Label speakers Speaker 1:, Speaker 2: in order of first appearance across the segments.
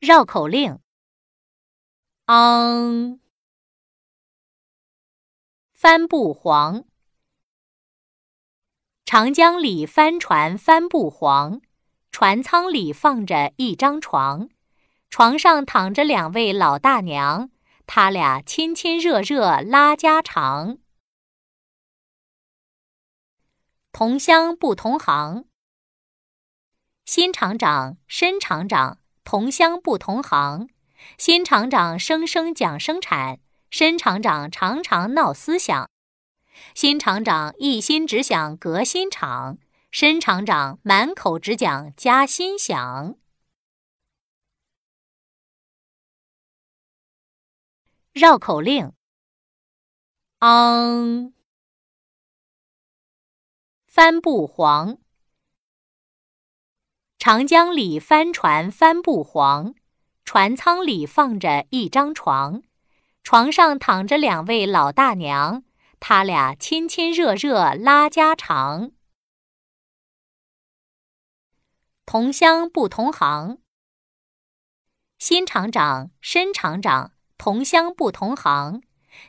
Speaker 1: 绕口令：昂，帆布黄。长江里帆船帆布黄，船舱里放着一张床，床上躺着两位老大娘，他俩亲亲热热拉家常。同乡不同行，新厂长、申厂长。同乡不同行，新厂长声声讲生产，申厂长常常闹思想。新厂长一心只想革新厂，申厂长满口只讲加薪饷。绕口令：昂，帆布黄。长江里帆船帆布黄，船舱里放着一张床，床上躺着两位老大娘，他俩亲亲热热拉家常。同乡不同行，新厂长、申厂长同乡不同行，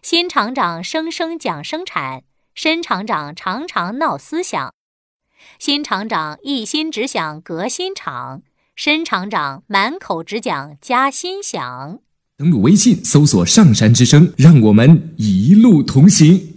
Speaker 1: 新厂长声声讲生产，申厂长常常闹思想。新厂长一心只想革新厂，申厂长满口只讲加薪饷。
Speaker 2: 登录微信，搜索“上山之声”，让我们一路同行。